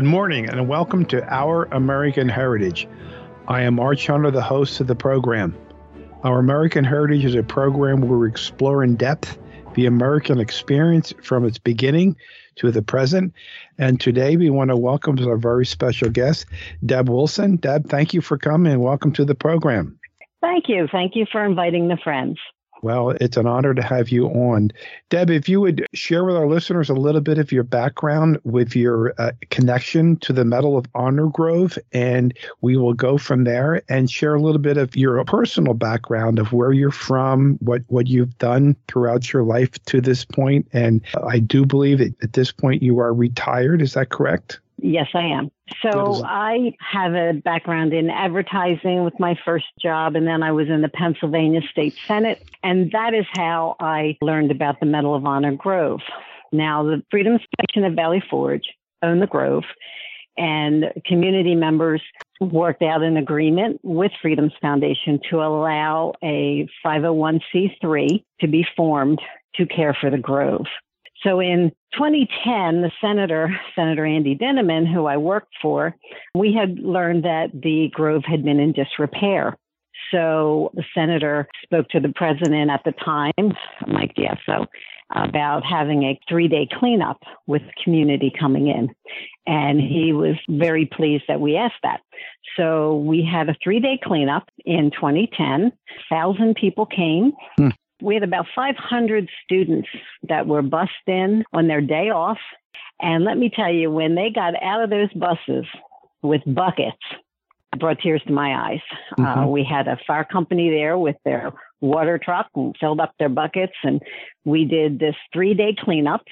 Good morning and welcome to Our American Heritage. I am Arch Hunter, the host of the program. Our American Heritage is a program where we explore in depth the American experience from its beginning to the present. And today we want to welcome our very special guest, Deb Wilson. Deb, thank you for coming and welcome to the program. Thank you. Thank you for inviting the friends. Well, it's an honor to have you on. Deb, if you would share with our listeners a little bit of your background with your uh, connection to the Medal of Honor Grove, and we will go from there and share a little bit of your personal background of where you're from, what, what you've done throughout your life to this point. And I do believe that at this point you are retired. Is that correct? Yes, I am. So I have a background in advertising with my first job, and then I was in the Pennsylvania State Senate. And that is how I learned about the Medal of Honor Grove. Now, the Freedoms Foundation of Valley Forge owned the Grove, and community members worked out an agreement with Freedom's Foundation to allow a 501c3 to be formed to care for the Grove. So in 2010, the senator, Senator Andy Dinniman, who I worked for, we had learned that the Grove had been in disrepair. So the senator spoke to the president at the time, Mike D'Esso, about having a three day cleanup with community coming in. And he was very pleased that we asked that. So we had a three day cleanup in 2010. Thousand people came. Hmm. We had about 500 students that were bussed in on their day off. And let me tell you, when they got out of those buses with buckets, brought tears to my eyes. Uh, mm-hmm. Uh, we had a fire company there with their water truck and filled up their buckets. And we did this three day cleanup.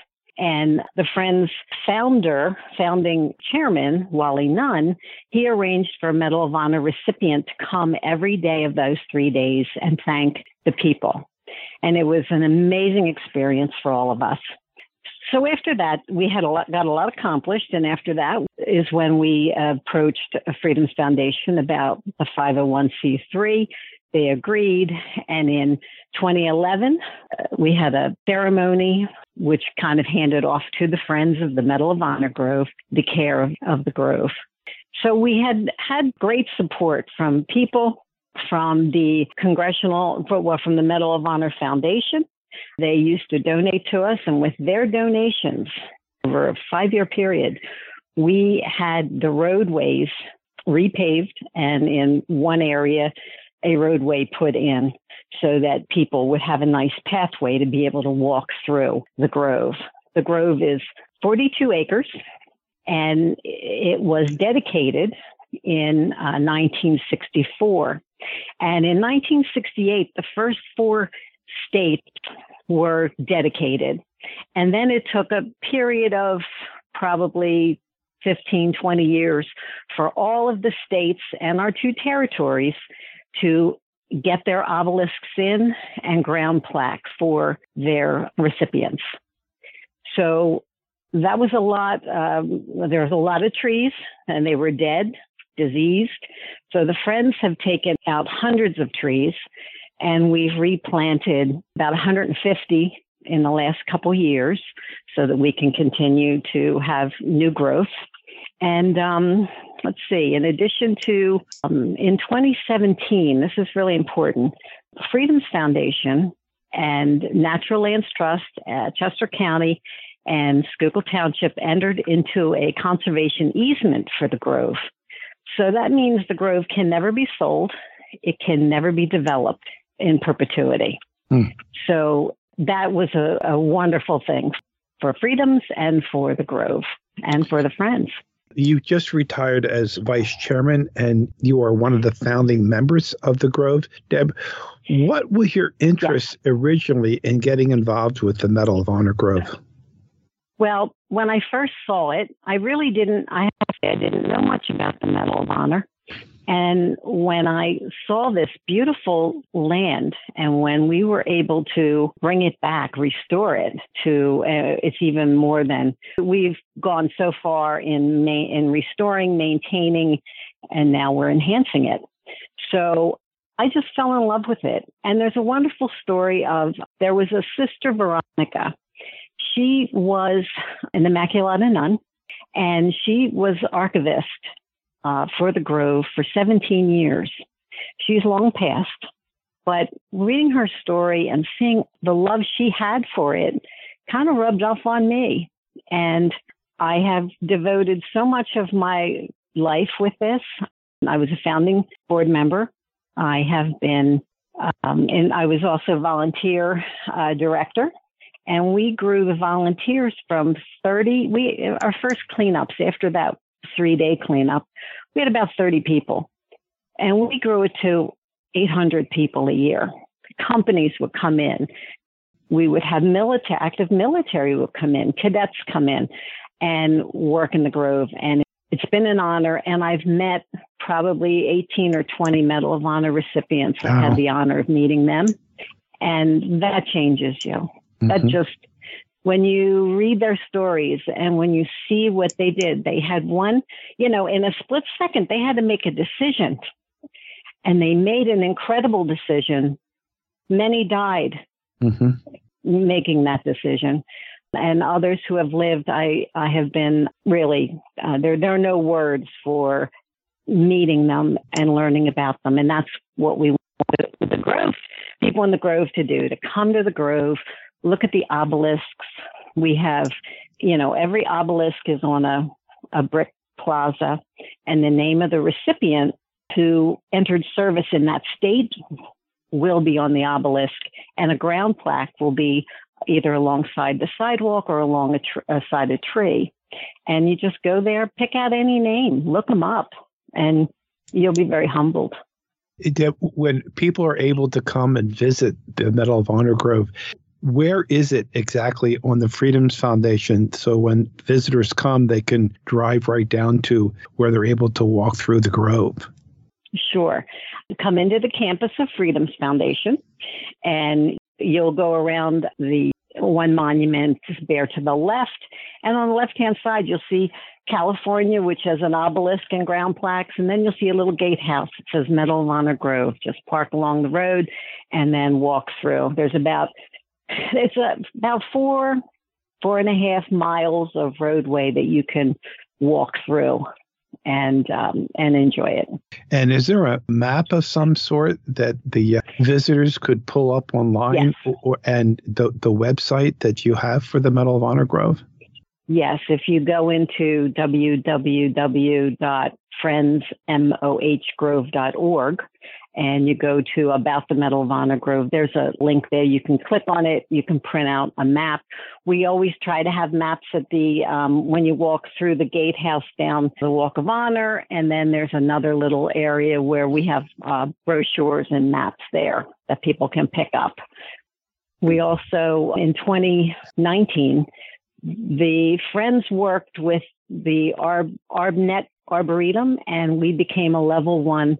And the Friends founder, founding chairman, Wally Nunn, he arranged for a Medal of Honor recipient to come every day of those three days and thank the people. And it was an amazing experience for all of us. So after that, we had a lot, got a lot accomplished. And after that is when we approached Freedom's Foundation about the 501c3. They agreed. And in 2011, uh, we had a ceremony which kind of handed off to the Friends of the Medal of Honor Grove the care of, of the Grove. So we had had great support from people from the Congressional, well, from the Medal of Honor Foundation. They used to donate to us, and with their donations over a five year period, we had the roadways repaved and in one area, a roadway put in so that people would have a nice pathway to be able to walk through the grove. The grove is 42 acres and it was dedicated in uh, 1964 and in 1968, the first four states were dedicated. And then it took a period of probably 15, 20 years for all of the states and our two territories to get their obelisks in and ground plaques for their recipients. So that was a lot. Um, there was a lot of trees and they were dead diseased. So the Friends have taken out hundreds of trees and we've replanted about 150 in the last couple years so that we can continue to have new growth. And um, let's see, in addition to um, in 2017, this is really important, Freedom's Foundation and Natural Lands Trust at Chester County and Schuylkill Township entered into a conservation easement for the grove. So that means the grove can never be sold. It can never be developed in perpetuity. Hmm. So that was a, a wonderful thing for freedoms and for the grove and for the friends. You just retired as vice chairman and you are one of the founding members of the Grove. Deb, what was your interest yeah. originally in getting involved with the Medal of Honor Grove? Well, when I first saw it, I really didn't, I I didn't know much about the Medal of Honor. And when I saw this beautiful land, and when we were able to bring it back, restore it to, uh, it's even more than we've gone so far in ma- in restoring, maintaining, and now we're enhancing it. So I just fell in love with it. And there's a wonderful story of there was a sister Veronica she was an Immaculata nun, And she was archivist uh, for the Grove for 17 years. She's long passed, but reading her story and seeing the love she had for it kind of rubbed off on me. And I have devoted so much of my life with this. I was a founding board member. I have been, um, and I was also volunteer uh, director. And we grew the volunteers from 30. We our first cleanups after that three day cleanup, we had about 30 people, and we grew it to 800 people a year. Companies would come in. We would have military, active military would come in, cadets come in and work in the Grove. And it's been an honor. And I've met probably 18 or 20 Medal of Honor recipients. Wow. I had the honor of meeting them. And that changes you. Mm-hmm. That just, when you read their stories and when you see what they did, they had one, you know, in a split second, they had to make a decision and they made an incredible decision. Many died mm-hmm. making that decision. And others who have lived, I, I have been really, uh, there, there are no words for meeting them and learning about them. And that's what we want the Grove, people in the Grove to do, to come to the Grove, look at the obelisks. We have, you know, every obelisk is on a, a brick plaza and the name of the recipient who entered service in that state will be on the obelisk, and a ground plaque will be either alongside the sidewalk or along a, tr- a side of tree. And you just go there, pick out any name, look them up, and you'll be very humbled. When people are able to come and visit the Medal of Honor Grove, where is it exactly on the Freedoms Foundation? So when visitors come, they can drive right down to where they're able to walk through the grove. Sure. Come into the campus of Freedoms Foundation and you'll go around the one monument there to the left. And on the left hand side, you'll see California, which has an obelisk and ground plaques. And then you'll see a little gatehouse that says Medal of Honor Grove. Just park along the road and then walk through. There's about, it's about four, four and a half miles of roadway that you can walk through and um, and enjoy it. And is there a map of some sort that the uh, visitors could pull up online, yes. or, and the the website that you have for the Medal of Honor Grove? Yes, if you go into www.friendsmohgrove.org, and you go to about the Medal of Honor Grove, there's a link there. You can click on it. You can print out a map. We always try to have maps at the um, when you walk through the gatehouse down to the Walk of Honor, and then there's another little area where we have uh, brochures and maps there that people can pick up. We also in 2019 the friends worked with the Arb, ArbNet Arboretum, and we became a level one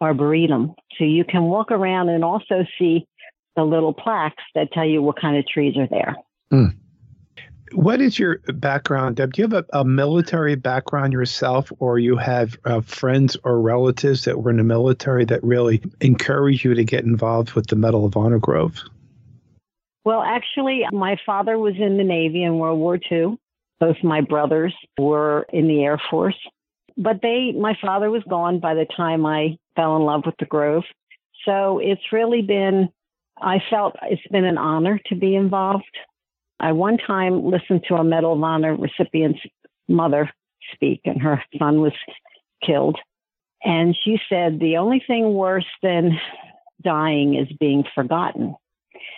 arboretum. So you can walk around and also see the little plaques that tell you what kind of trees are there. Mm. What is your background, Deb? Do you have a, a military background yourself, or you have uh, friends or relatives that were in the military that really encourage you to get involved with the Medal of Honor Grove? Well, actually, my father was in the Navy in World War II. Both my brothers were in the Air Force but they, my father was gone by the time I fell in love with the Grove. So it's really been, I felt it's been an honor to be involved. I one time listened to a Medal of Honor recipient's mother speak, and her son was killed. And she said, The only thing worse than dying is being forgotten.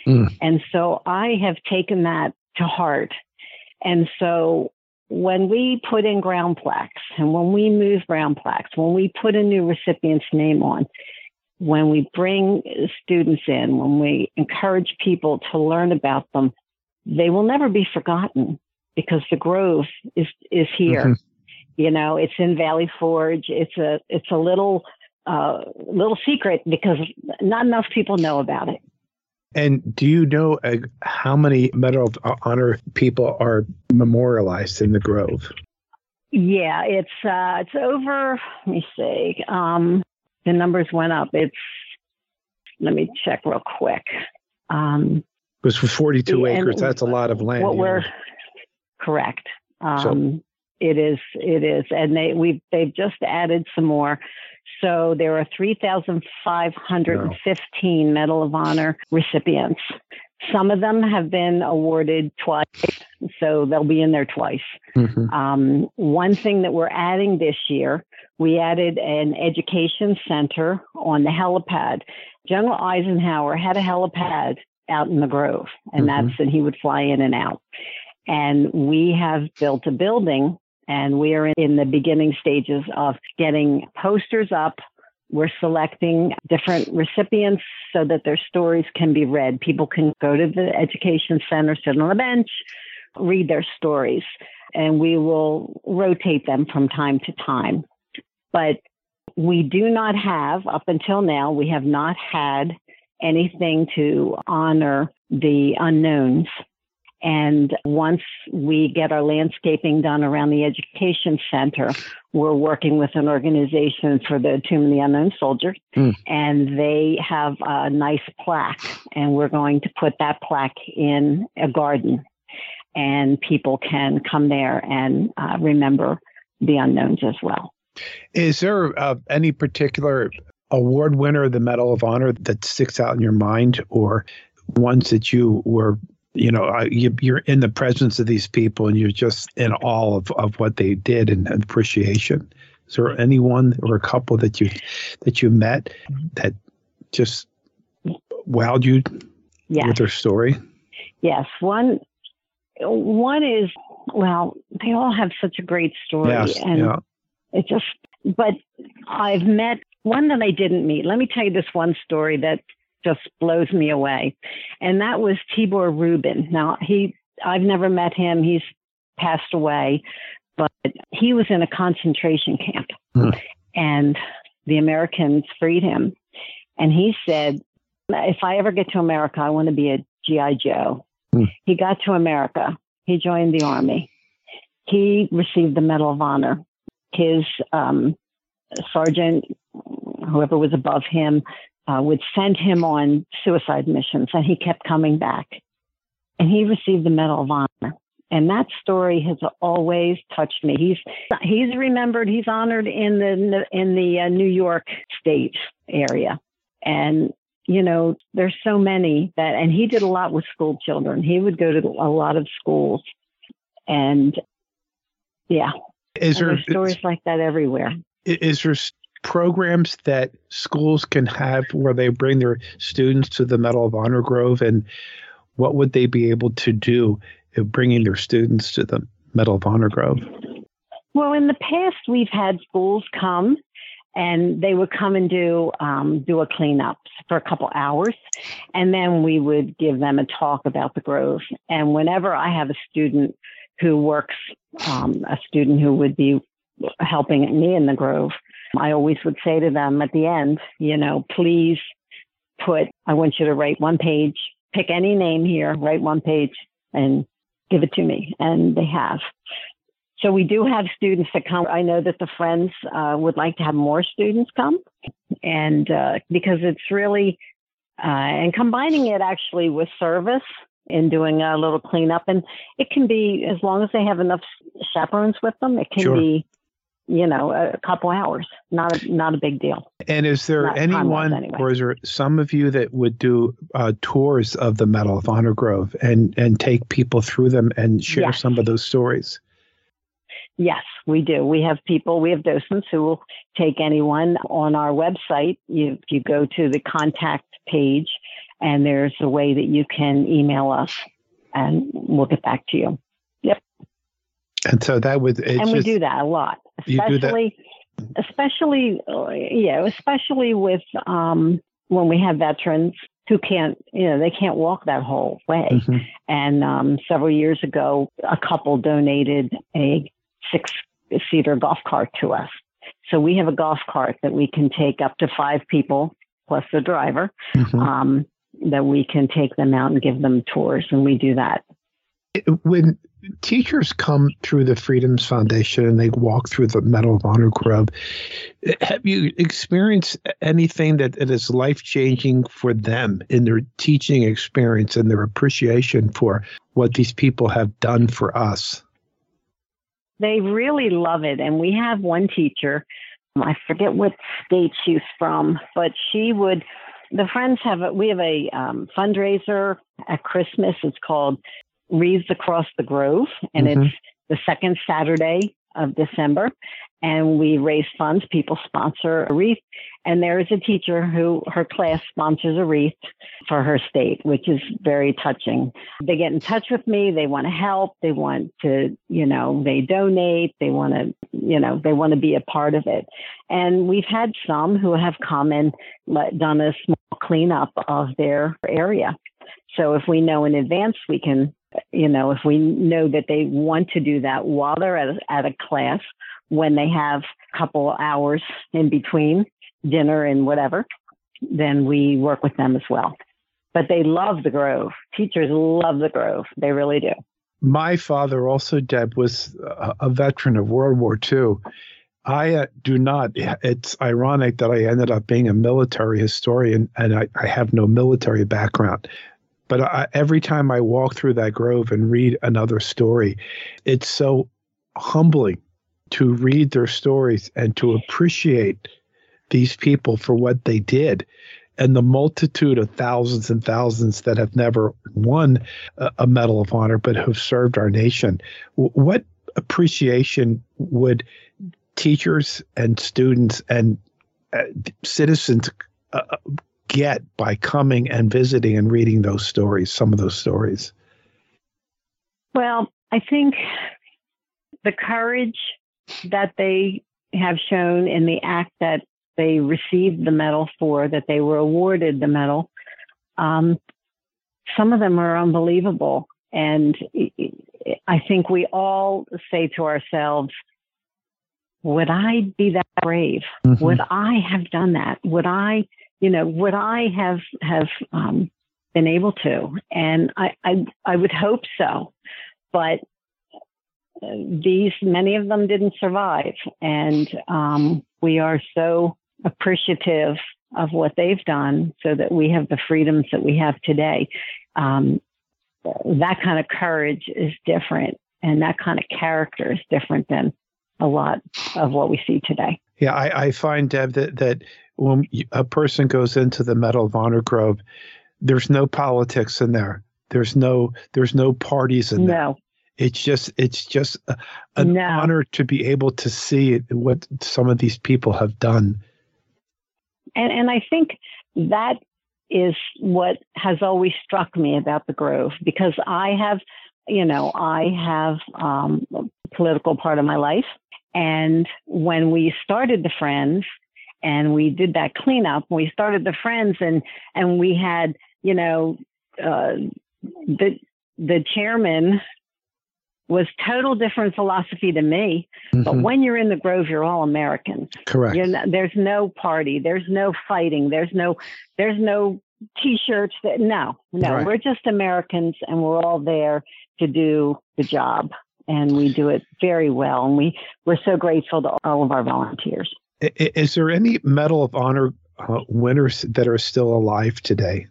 Mm. And so I have taken that to heart. And so when we put in ground plaques and when we move ground plaques, when we put a new recipient's name on, when we bring students in, when we encourage people to learn about them, they will never be forgotten because the grove is is here. Mm-hmm. You know, it's in Valley Forge. It's a it's a little uh, little secret because not enough people know about it. And do you know uh, how many Medal of Honor people are memorialized in the Grove? Yeah, it's uh, it's over. Let me see. Um, the numbers went up. It's let me check real quick. Um, it was for 42 acres. That's a lot of land. What we're know. correct. Um, so, It is. It is, and they we they've just added some more. So there are 3,515 wow. Medal of Honor recipients. Some of them have been awarded twice, so they'll be in there twice. Mm-hmm. Um, one thing that we're adding this year, we added an education center on the helipad. General Eisenhower had a helipad out in the Grove, and mm-hmm. that's and he would fly in and out. And we have built a building, and we are in the beginning stages of getting posters up we're selecting different recipients so that their stories can be read. People can go to the education center, sit on a bench, read their stories, and we will rotate them from time to time. But we do not have, up until now, we have not had anything to honor the unknowns and once we get our landscaping done around the education center, we're working with an organization for the Tomb of the Unknown Soldier, mm. and they have a nice plaque, and we're going to put that plaque in a garden, and people can come there and uh, remember the unknowns as well. Is there uh, any particular award winner of the Medal of Honor that sticks out in your mind, or ones that you were you know, you, are in the presence of these people and you're just in awe of, of what they did and appreciation. Is there anyone or a couple that you that you met that just wowed you yes. with their story? Yes, one one is well, they all have such a great story, yes, and yeah. it just. But I've met one that I didn't meet. Let me tell you this one story that just blows me away. And that was Tibor Rubin. Now, he, I've never met him. He's passed away, but he was in a concentration camp mm. and the Americans freed him. And he said, if I ever get to America, I want to be a G.I. Joe. Mm. He got to America. He joined the army. He received the Medal of Honor. His um, sergeant, whoever was above him, uh, would send him on suicide missions, and he kept coming back. And he received the Medal of Honor. And that story has always touched me. He's he's remembered. He's honored in the in the uh, New York State area, and you know there's so many that. And he did a lot with school children. He would go to a lot of schools, and yeah, is there stories like that everywhere? Is there programs that schools can have where they bring their students to the Medal of Honor Grove, and what would they be able to do bringing their students to the Medal of Honor Grove? Well, in the past, we've had schools come and they would come and do um, do a cleanup for a couple hours, and then we would give them a talk about the Grove. And whenever I have a student who works, um, a student who would be helping me in the Grove, I always would say to them at the end, you know, please put, I want you to write one page, pick any name here, write one page and give it to me. And they have. So we do have students that come. I know that the friends uh, would like to have more students come, and uh, because it's really uh, and combining it actually with service and doing a little cleanup, and it can be as long as they have enough chaperones with them, it can sure. be you know, a couple hours. Not a, not a big deal. And is there not anyone, anyway. or is there some of you that would do uh, tours of the Medal of Honor Grove and and take people through them and share yes. some of those stories? Yes, we do. We have people, we have docents who will take anyone on our website. You you go to the contact page, and there's a way that you can email us, and we'll get back to you. And so that would, and we just, do that a lot especially especially yeah especially with um, when we have veterans who can't you know they can't walk that whole way mm-hmm. and um, several years ago a couple donated a six seater golf cart to us so we have a golf cart that we can take up to five people plus the driver mm-hmm. um, that we can take them out and give them tours and we do that when teachers come through the Freedoms Foundation and they walk through the Medal of Honor Grove, have you experienced anything that, that is life changing for them in their teaching experience and their appreciation for what these people have done for us? they really love it. And we have one teacher, I forget what state she's from, but she would, the friends have, a, we have a um, fundraiser at Christmas. It's called Wreaths Across the Grove, and mm-hmm. it's the second Saturday of December and we raise funds. People sponsor a wreath. And there is a teacher who her class sponsors a wreath for her state, which is very touching. They get in touch with me. They want to help. They want to, you know, they donate. They want to, you know, they want to be a part of it. And we've had some who have come and let, done a small cleanup of their area. So if we know in advance, we can you know, if we know that they want to do that while they're at a, at a class, when they have a couple hours in between dinner and whatever, then we work with them as well. But they love the Grove. Teachers love the Grove. They really do. My father also, Deb, was a veteran of World War II. I uh, do not. It's ironic that I ended up being a military historian and I, I have no military background. But I, every time I walk through that grove and read another story, it's so humbling to read their stories and to appreciate these people for what they did and the multitude of thousands and thousands that have never won a, Medal of Honor but have served our nation. What appreciation would teachers and students and uh, citizens uh, get by coming and visiting and reading those stories, some of those stories? Well, I think the courage that they have shown in the act that they received the medal for, that they were awarded the medal, um, some of them are unbelievable. And I think we all say to ourselves, would I be that brave? Mm-hmm. Would I have done that? Would I, you know, would I have have um, been able to? And I, I I would hope so, but these many of them didn't survive, and um, we are so appreciative of what they've done, so that we have the freedoms that we have today. Um, that kind of courage is different, and that kind of character is different than a lot of what we see today. Yeah, I, I find Deb that that when a person goes into the Medal of Honor Grove, there's no politics in there. There's no there's no parties in no. there it's just it's just a, an no. honor to be able to see what some of these people have done and and i think that is what has always struck me about the grove because i have you know i have um, a political part of my life and when we started the friends and we did that cleanup we started the friends and and we had you know uh, the the chairman was total different philosophy to me. Mm-hmm. But when you're in the Grove, you're all Americans. Correct. Not, there's no party. There's no fighting. There's no there's no t-shirts. That no, no. Right. We're just Americans, and we're all there to do the job, and we do it very well. And we we're so grateful to all of our volunteers. Is there any Medal of Honor uh, winners that are still alive today?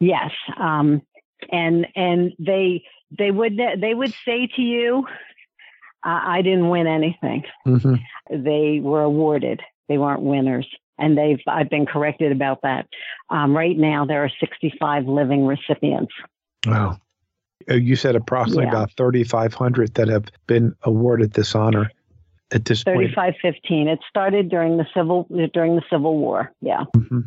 Yes. Um, and and they they would they would say to you, I, I didn't win anything. Mm-hmm. They were awarded. They weren't winners. And they've I've been corrected about that. Um, right now there are 65 living recipients. Wow. Uh, you said approximately yeah. about 3,500 that have been awarded this honor at this 3515. It started during the civil during the Civil War. Yeah. Mm-hmm.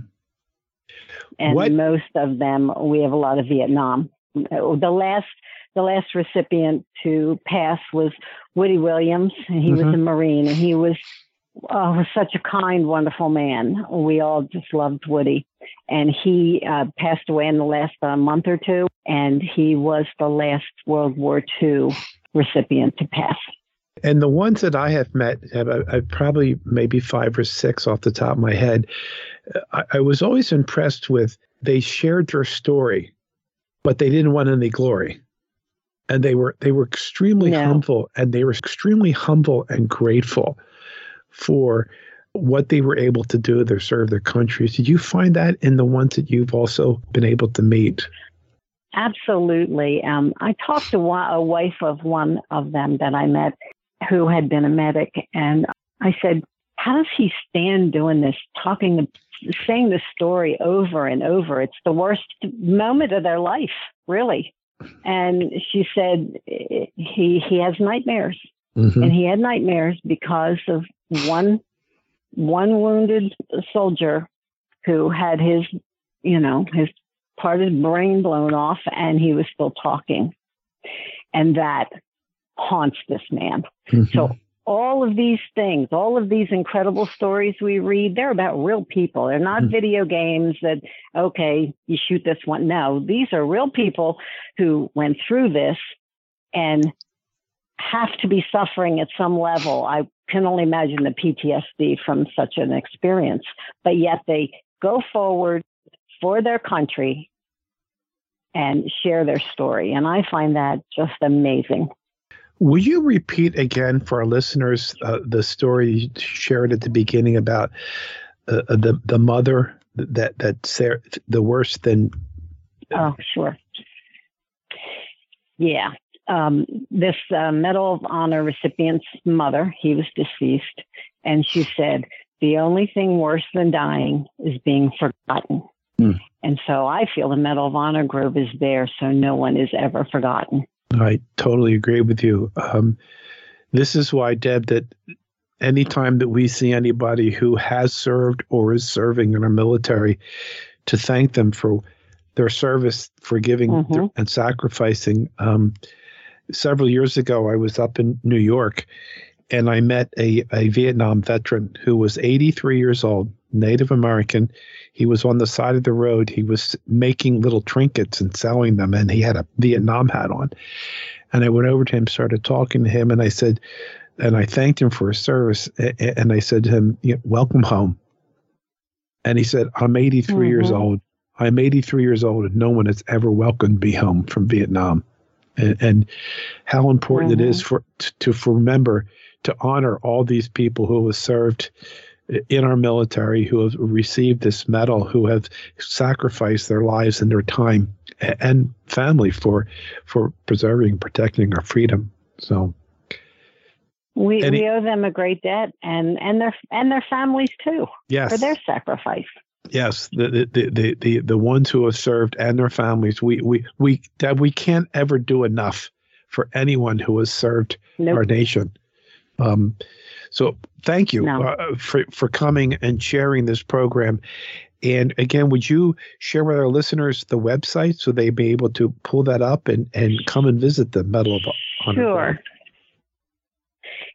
And what? most of them, we have a lot of Vietnam. The last the last recipient to pass was Woody Williams, and he mm-hmm. was a Marine, and he was oh, was such a kind, wonderful man. We all just loved Woody, and he uh, passed away in the last uh, month or two, and he was the last World War II recipient to pass. And the ones that I have met, I, I probably maybe five or six off the top of my head. I, I was always impressed with they shared their story, but they didn't want any glory and they were they were extremely yeah. humble and they were extremely humble and grateful for what they were able to do to serve their countries. Did you find that in the ones that you've also been able to meet? absolutely. Um, I talked to a wife of one of them that I met who had been a medic, and I said, "How does he stand doing this, talking, saying the story over and over? It's the worst moment of their life, really." And she said, "He he has nightmares." Mm-hmm. And he had nightmares because of one one wounded soldier who had his, you know, his part of his brain blown off and he was still talking. And that haunts this man. Mm-hmm. So all of these things, all of these incredible stories we read, they're about real people. They're not mm-hmm. video games that, okay, you shoot this one. No, these are real people who went through this and have to be suffering at some level. I can only imagine the PTSD from such an experience, but yet they go forward for their country and share their story. And I find that just amazing. Will you repeat again for our listeners uh, the story you shared at the beginning about uh, the the mother that that the worse than? Oh, sure. Yeah, um, this uh, Medal of Honor recipient's mother, he was deceased, and she said, The only thing worse than dying is being forgotten. Mm. And so I feel the Medal of Honor Grove is there so no one is ever forgotten. I totally agree with you. Um, this is why, Deb, that anytime that we see anybody who has served or is serving in our military, to thank them for their service, for giving mm-hmm. and sacrificing. Um, several years ago, I was up in New York and I met a, a Vietnam veteran who was 83 years old, Native American. He was on the side of the road. He was making little trinkets and selling them, and he had a Vietnam hat on. And I went over to him, started talking to him, and I said, and I thanked him for his service. And I said to him, Welcome home. And he said, I'm 83 mm-hmm. years old. I'm 83 years old, and no one has ever welcomed me home from Vietnam and, and how important mm-hmm. it is mm-hmm. for to, to remember to honor all these people who have served in our military, who have received this medal, who have sacrificed their lives and their time and family for for preserving, protecting our freedom. So we, we owe them a great debt, and and their and their families too, yes. for their sacrifice. Yes, the, the the the the ones who have served and their families. We we we that we can't ever do enough for anyone who has served nope. our nation. Um, so thank you no. uh, for for coming and sharing this program. And again, would you share with our listeners the website so they be able to pull that up and, and come and visit the Medal of Honor? Sure.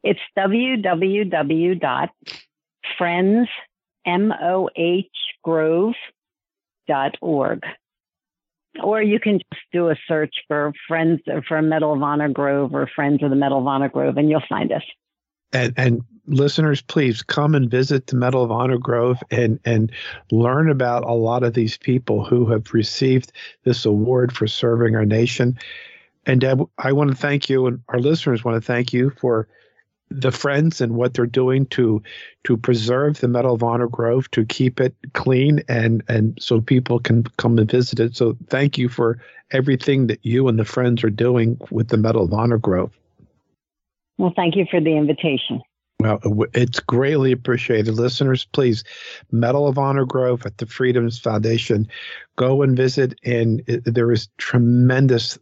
It's www.friendsmohgrove.org. Or you can just do a search for Friends for Medal of Honor Grove or Friends of the Medal of Honor Grove, and you'll find us. And, and listeners, please come and visit the Medal of Honor Grove and and learn about a lot of these people who have received this award for serving our nation. And Deb, I want to thank you, and our listeners want to thank you for the friends and what they're doing to to preserve the Medal of Honor Grove, to keep it clean and and so people can come and visit it. So thank you for everything that you and the friends are doing with the Medal of Honor Grove. Well, thank you for the invitation. Well, it's greatly appreciated. Listeners, please, Medal of Honor Grove at the Freedoms Foundation, go and visit. And it, there is tremendous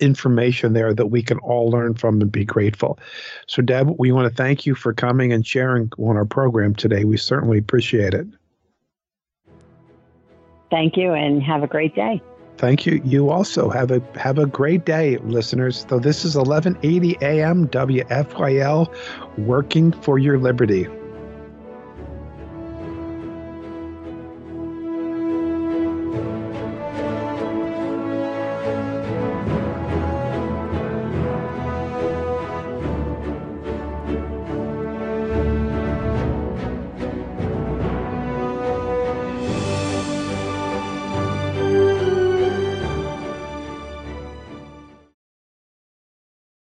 information there that we can all learn from and be grateful. So, Deb, we want to thank you for coming and sharing on our program today. We certainly appreciate it. Thank you, and have a great day. Thank you. You also have a have a great day, listeners. So this is 1180 AM WFYL, working for your liberty.